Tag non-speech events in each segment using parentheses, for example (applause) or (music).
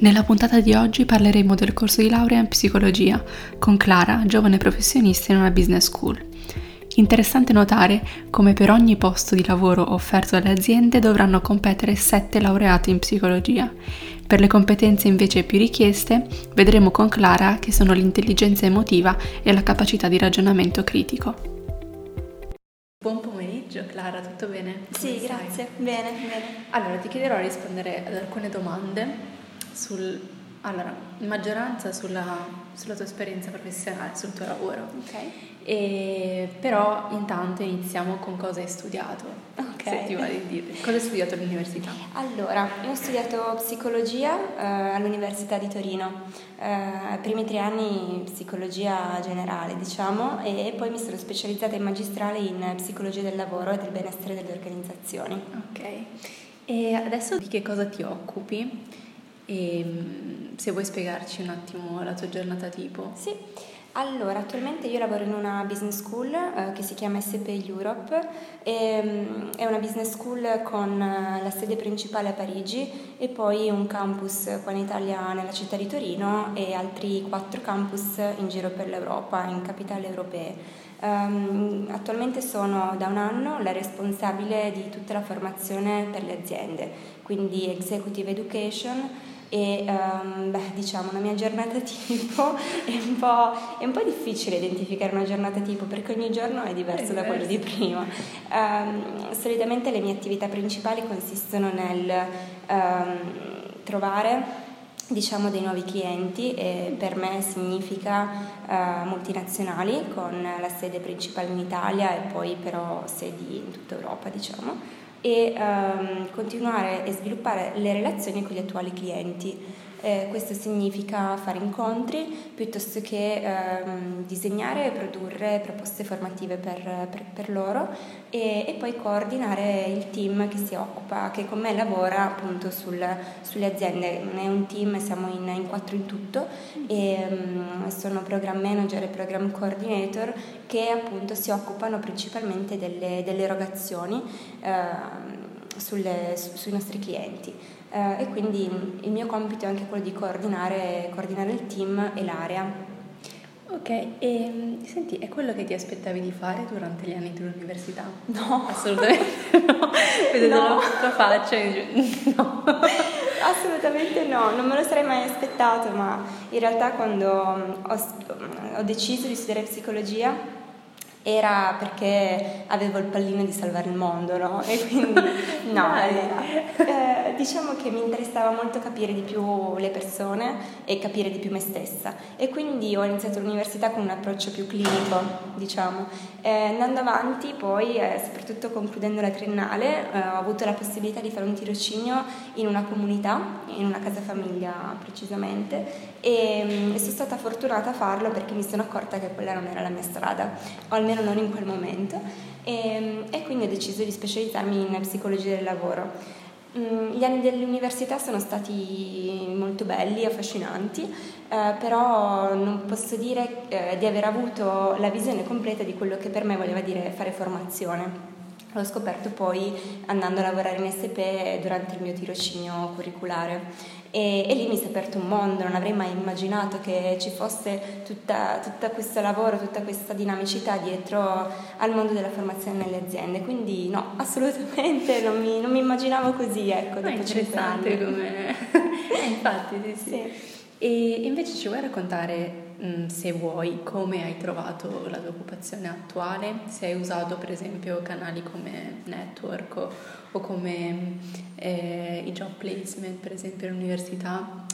Nella puntata di oggi parleremo del corso di laurea in psicologia con Clara, giovane professionista in una business school. Interessante notare come per ogni posto di lavoro offerto dalle aziende dovranno competere sette laureati in psicologia. Per le competenze invece più richieste, vedremo con Clara che sono l'intelligenza emotiva e la capacità di ragionamento critico. Buon pomeriggio Clara, tutto bene? Come sì, stai? grazie, bene, bene. Allora ti chiederò di rispondere ad alcune domande sul, allora, in maggioranza sulla, sulla, tua esperienza professionale, sul tuo lavoro. Ok. E, però intanto iniziamo con cosa hai studiato. Ok. Se ti va di dire. Cosa hai studiato all'università? Allora, io ho studiato psicologia eh, all'Università di Torino. Eh, primi tre anni psicologia generale, diciamo, e poi mi sono specializzata in magistrale in psicologia del lavoro e del benessere delle organizzazioni. Ok. E adesso di che cosa ti occupi? E mm, se vuoi spiegarci un attimo la tua giornata tipo. Sì, allora attualmente io lavoro in una business school eh, che si chiama SP Europe, e, um, è una business school con uh, la sede principale a Parigi e poi un campus qua in Italia nella città di Torino e altri quattro campus in giro per l'Europa, in capitali europee. Um, attualmente sono da un anno la responsabile di tutta la formazione per le aziende, quindi Executive Education e um, beh, diciamo una mia giornata (laughs) tipo è un, è un, po', difficile identificare una giornata tipo perché ogni giorno è diverso, è da quello di prima. Um, solitamente le mie attività principali consistono nel um, trovare diciamo dei nuovi clienti e per me significa uh, multinazionali con la sede principale in Italia e poi però sedi in tutta Europa diciamo e um, continuare e sviluppare le relazioni con gli attuali clienti. Eh, questo significa fare incontri piuttosto che ehm, disegnare e produrre proposte formative per, per, per loro e, e, poi coordinare il team che si occupa, che con me lavora appunto sul, sulle aziende. È un team, siamo in, in quattro in tutto e um, sono program manager e program coordinator che appunto si occupano principalmente delle, delle erogazioni eh, sulle, su, sui nostri clienti eh, e quindi il mio compito è anche quello di coordinare, coordinare il team e l'area. Ok, e mm, senti, è quello che ti aspettavi di fare durante gli anni dell'università? No, (laughs) assolutamente no. Vedo no. la tua faccia no. (laughs) Assolutamente no, non me lo sarei mai aspettato, ma in realtà quando ho, ho deciso di studiare psicologia era perché avevo il pallino di salvare il mondo, no? E quindi (laughs) no, eh, diciamo che mi interessava molto capire di più le persone e capire di più me stessa e quindi ho iniziato l'università con un approccio più clinico, diciamo. Eh, andando avanti poi, eh, soprattutto concludendo la triennale, eh, ho avuto la possibilità di fare un tirocinio in una comunità, in una casa famiglia precisamente e, mm, e sono stata fortunata a farlo perché mi sono accorta che quella non era la mia strada, o almeno non in quel momento, e, e quindi ho deciso di specializzarmi in psicologia del lavoro. Mm, gli anni dell'università sono stati molto belli, affascinanti, eh, però non posso dire eh, di aver avuto la visione completa di quello che per me voleva dire fare formazione. L'ho scoperto poi andando a lavorare in SP durante il mio tirocinio curriculare e, e, lì mi si è aperto un mondo, non avrei mai immaginato che ci fosse tutto questo lavoro, tutta questa dinamicità dietro al mondo della formazione nelle aziende, quindi no, (laughs) assolutamente non mi, non mi immaginavo così, ecco, dopo interessante come... (laughs) eh, infatti, sì, sì. sì. E invece ci vuoi raccontare, se vuoi, come hai trovato la tua occupazione attuale? Se hai usato per esempio canali come network o, o come eh, i job placement, per esempio all'università?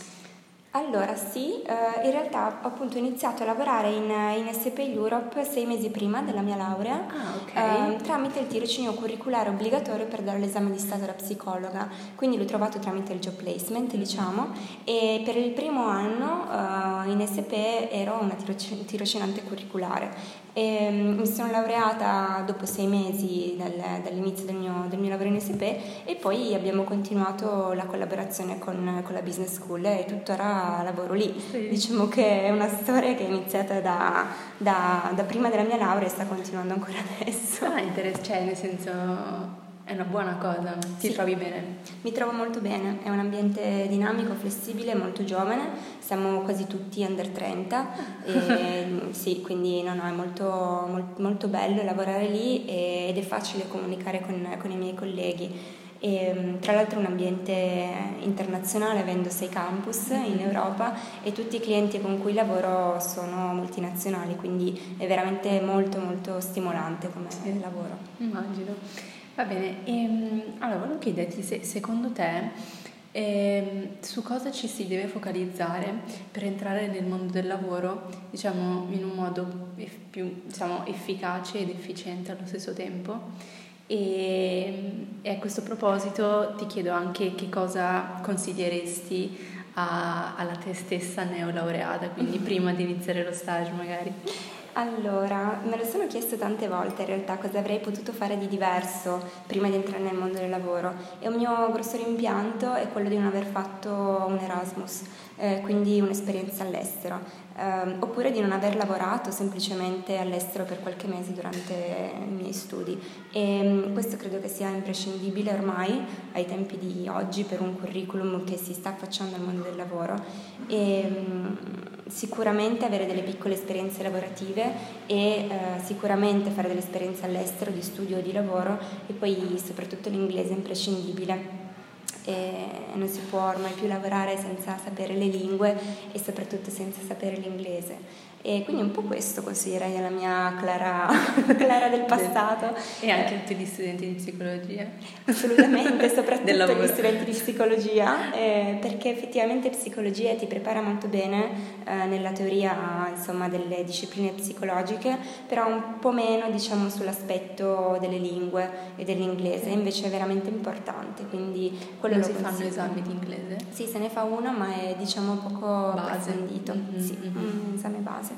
Allora sì, eh, in realtà ho appunto iniziato a lavorare in, in SP Europe sei mesi prima della mia laurea ah, okay. eh, tramite il tirocinio curriculare obbligatorio per dare l'esame di stato da psicologa, quindi l'ho trovato tramite il job placement diciamo. E per il primo anno eh, in SP ero una tirocinante curriculare. E mm, mi sono laureata dopo sei mesi dal, dall'inizio del mio, del mio, lavoro in SP e poi abbiamo continuato la collaborazione con, con la business school e tuttora lavoro lì. Sì. Diciamo che è una storia che è iniziata da, da, da prima della mia laurea e sta continuando ancora adesso. Ah, interessante, cioè nel senso è una buona cosa, ti sì. trovi bene? Mi trovo molto bene, è un ambiente dinamico, flessibile, molto giovane, siamo quasi tutti under 30 e, (laughs) sì, quindi no, no, è molto, molto, molto bello lavorare lì ed è facile comunicare con, con i miei colleghi. E, tra l'altro è un ambiente internazionale, avendo sei campus in. Europa e tutti i clienti con cui lavoro sono multinazionali, quindi è veramente molto molto stimolante come sì. lavoro. Immagino. Va bene, ehm, allora volevo chiederti se secondo te ehm, su cosa ci si deve focalizzare per entrare nel mondo del lavoro, diciamo, in un modo più diciamo, efficace ed efficiente allo stesso tempo. E, e, a questo proposito ti chiedo anche che cosa consiglieresti alla te stessa neolaureata, quindi prima di iniziare lo stage magari. Allora, me lo sono chiesto tante volte in realtà cosa avrei potuto fare di diverso prima di entrare nel mondo del lavoro e un mio grosso rimpianto è quello di non aver fatto un Erasmus, eh, quindi un'esperienza all'estero, eh, oppure di non aver lavorato semplicemente all'estero per qualche mese durante i miei studi. E mm, questo credo che sia imprescindibile ormai ai tempi di oggi per un curriculum che si sta affacciando al mondo del lavoro. E, mm, sicuramente avere delle piccole esperienze lavorative e eh, sicuramente fare delle esperienze all'estero di studio o di lavoro e poi soprattutto l'inglese è imprescindibile e non si può ormai più lavorare senza sapere le lingue e soprattutto senza sapere l'inglese. E quindi un po' questo consiglierei alla mia Clara, (laughs) Clara del passato. E anche a tutti gli studenti di psicologia. Assolutamente, (laughs) soprattutto gli studenti di psicologia, eh, perché effettivamente psicologia ti prepara molto bene eh, nella teoria insomma, delle discipline psicologiche, però un po' meno diciamo, sull'aspetto delle lingue e dell'inglese, invece è veramente importante. Quindi quello non si fanno esami di inglese? Sì, se ne fa uno, ma è diciamo poco base. approfondito. Mm-hmm. Sì, mm-hmm. un esame base.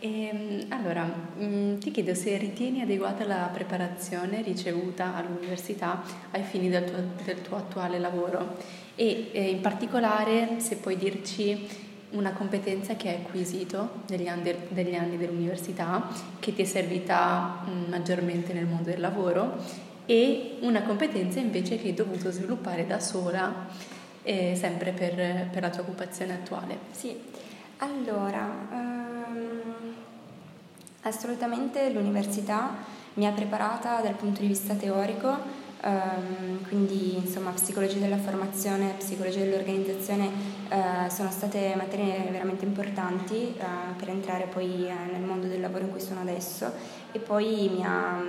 E, ehm, allora, mh, mm, ti chiedo se ritieni adeguata la preparazione ricevuta all'università ai fini del tuo, del tuo attuale lavoro e eh, in particolare se puoi dirci una competenza che hai acquisito negli anni, degli anni dell'università che ti è servita mh, mm, maggiormente nel mondo del lavoro e una competenza invece che hai dovuto sviluppare da sola eh, sempre per, per, la tua occupazione attuale. Sì, allora... Uh Assolutamente l'università mi ha preparata dal punto di vista teorico, ehm, quindi insomma psicologia della formazione, psicologia dell'organizzazione eh, sono state materie veramente importanti eh, per entrare poi eh, nel mondo del lavoro in cui sono adesso. E poi mi ha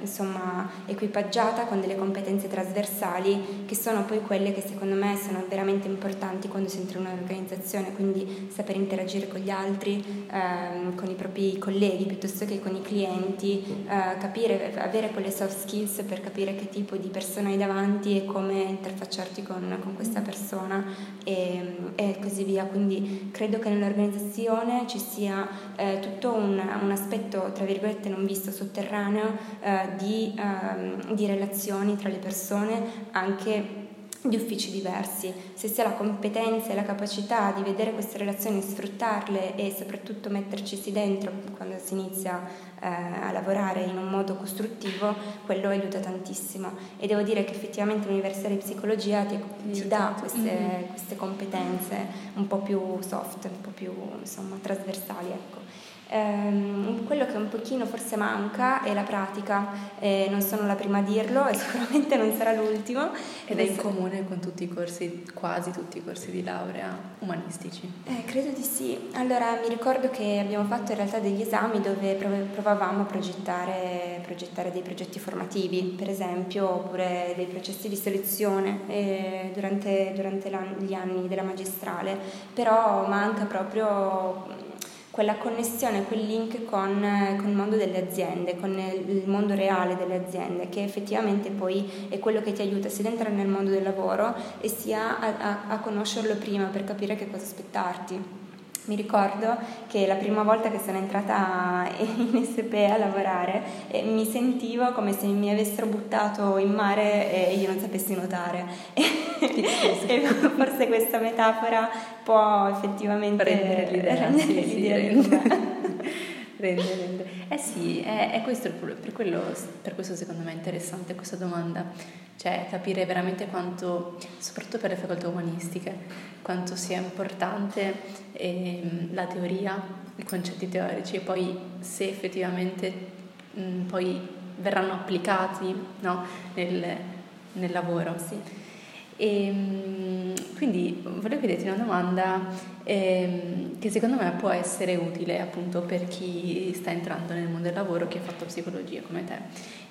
insomma, equipaggiata con delle competenze trasversali che sono poi quelle che secondo me sono veramente importanti quando si entra in un'organizzazione, quindi saper interagire con gli altri, ehm, con i propri colleghi piuttosto che con i clienti, eh, capire, avere quelle soft skills per capire che tipo di persona hai davanti e come interfacciarti con, con questa persona e, e, così via. Quindi credo che nell'organizzazione ci sia eh, tutto un, un, aspetto, tra virgolette, non visto sotterraneo eh, di, ehm, di relazioni tra le persone anche di uffici diversi, se si ha la competenza e la capacità di vedere queste relazioni, sfruttarle e soprattutto mettercisi dentro quando si inizia eh, a lavorare in un modo costruttivo, quello aiuta tantissimo. E devo dire che effettivamente l'Università di Psicologia ti, ti dà queste, mm-hmm. queste, competenze un po' più soft, un po' più insomma, trasversali. Ecco. Ehm, quello che un pochino forse manca è la pratica, eh, non sono la prima a dirlo e (laughs) sicuramente non sarà l'ultimo. Ed è in comune con tutti i corsi, quasi tutti i corsi di laurea umanistici? Eh, credo di sì. Allora mi ricordo che abbiamo fatto in realtà degli esami dove provavamo a progettare, progettare dei progetti formativi, per esempio, oppure dei processi di selezione eh, durante, durante gli anni della magistrale, però manca proprio quella connessione, quel link con, con, il mondo delle aziende, con il mondo reale delle aziende, che effettivamente poi è quello che ti aiuta sia ad entrare nel mondo del lavoro e sia a, a, a conoscerlo prima per capire che cosa aspettarti. Mi ricordo che la prima volta che sono entrata (laughs) in SP a lavorare eh, mi sentivo come se mi avessero buttato in mare e io non sapessi nuotare. (laughs) e forse questa metafora può effettivamente rendere l'idea. Rendere l'idea sì, rende. Rende, rende. Eh sì, è, è questo il problema, per, per questo secondo me è interessante questa domanda cioè capire veramente quanto, soprattutto per le facoltà umanistiche, quanto sia importante eh, la teoria, i concetti teorici e poi se effettivamente mh, poi verranno applicati no, nel, nel, lavoro. Sì. E, ehm, quindi volevo chiederti una domanda eh, che secondo me può essere utile appunto per chi sta entrando nel mondo del lavoro, che ha fatto psicologia come te.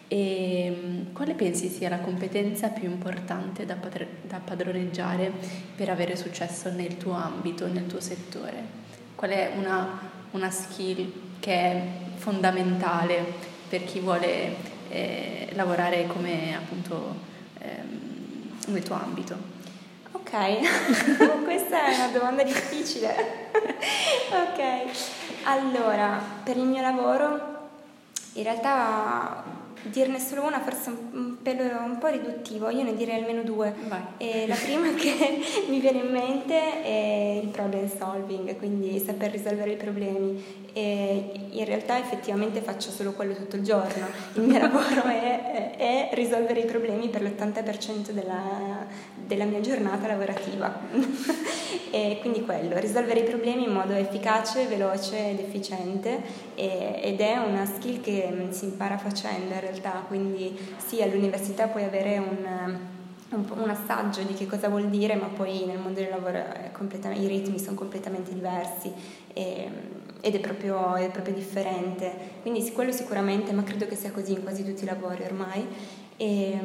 E ehm, quale pensi sia la competenza più importante da, padre, da padroneggiare per avere successo nel tuo ambito, nel tuo settore? Qual è una, una skill che è fondamentale per chi vuole eh, lavorare come appunto nel tuo ambito? Ok, (laughs) questa è una domanda difficile. (laughs) ok, allora, per il mio lavoro in realtà dirne solo una forse un, pelo, un po' riduttivo, io ne direi almeno due. la prima (laughs) che mi viene in mente è il problem solving, quindi saper risolvere i problemi. E in realtà effettivamente faccio solo quello tutto il giorno. Il mio (laughs) lavoro è, è, risolvere i problemi per l'80% della, della mia giornata lavorativa. E quindi quello, risolvere i problemi in modo efficace, veloce ed efficiente e, ed è una skill che si impara facendo in realtà, quindi sì all'università puoi avere un un, un, assaggio di che cosa vuol dire, ma poi nel mondo del lavoro i ritmi sono completamente diversi e, ed è proprio, è proprio, differente. Quindi quello sicuramente, ma credo che sia così in quasi tutti i lavori ormai, e,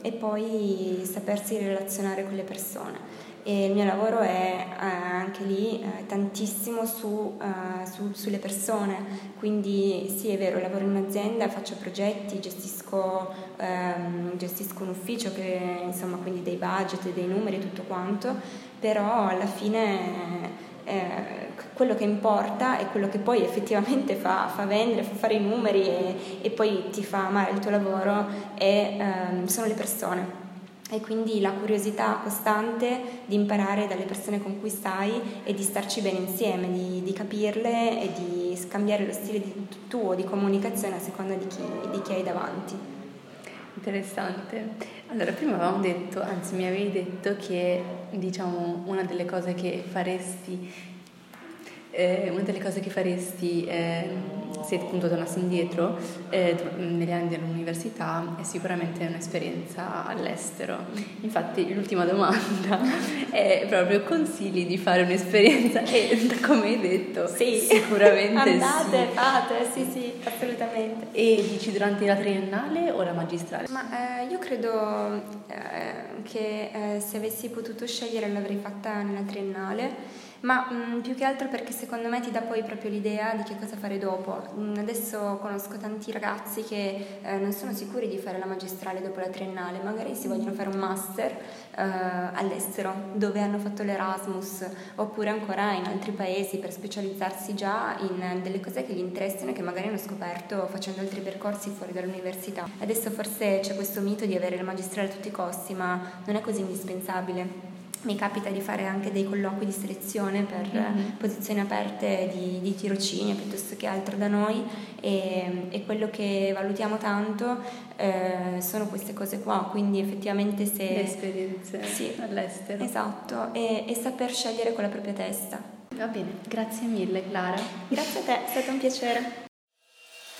e poi sapersi relazionare con le persone e il mio lavoro è eh, anche lì eh, tantissimo su, uh, su, sulle persone, quindi sì è vero, lavoro in un'azienda, faccio progetti, gestisco, um, gestisco un ufficio che insomma quindi dei budget, dei numeri e tutto quanto, però alla fine eh, quello che importa e quello che poi effettivamente fa, fa vendere, fa fare i numeri e, e, poi ti fa amare il tuo lavoro è, um, sono le persone e quindi la curiosità costante di imparare dalle persone con cui stai e di starci bene insieme, di, di capirle e di scambiare lo stile di, tuo di comunicazione a seconda di chi, di chi hai davanti. Interessante. Allora, prima avevamo detto, anzi mi avevi detto che diciamo una delle cose che faresti eh, una delle cose che faresti eh, se appunto tornassi indietro eh, negli anni dell'università è sicuramente un'esperienza all'estero. Infatti l'ultima domanda (laughs) è proprio consigli di fare un'esperienza e come hai detto sì. sicuramente (laughs) Andate, sì. fate, sì sì, assolutamente. E dici durante la triennale o la magistrale? Ma eh, io credo eh, che eh, se avessi potuto scegliere l'avrei fatta nella triennale ma mh, mm, più che altro perché secondo me ti dà poi proprio l'idea di che cosa fare dopo. Mh, mm, adesso conosco tanti ragazzi che eh, non sono sicuri di fare la magistrale dopo la triennale, magari si vogliono fare un master eh, all'estero dove hanno fatto l'Erasmus oppure ancora in altri paesi per specializzarsi già in delle cose che gli interessano e che magari hanno scoperto facendo altri percorsi fuori dall'università. Adesso forse c'è questo mito di avere la magistrale a tutti i costi, ma non è così indispensabile mi capita di fare anche dei colloqui di selezione per mm-hmm. posizioni aperte di, di, tirocinio piuttosto che altro da noi e, e quello che valutiamo tanto eh, sono queste cose qua, quindi effettivamente se... Le esperienze sì, all'estero. Esatto, e, e saper scegliere con la propria testa Va bene, grazie mille Clara. Grazie a te, è stato un piacere.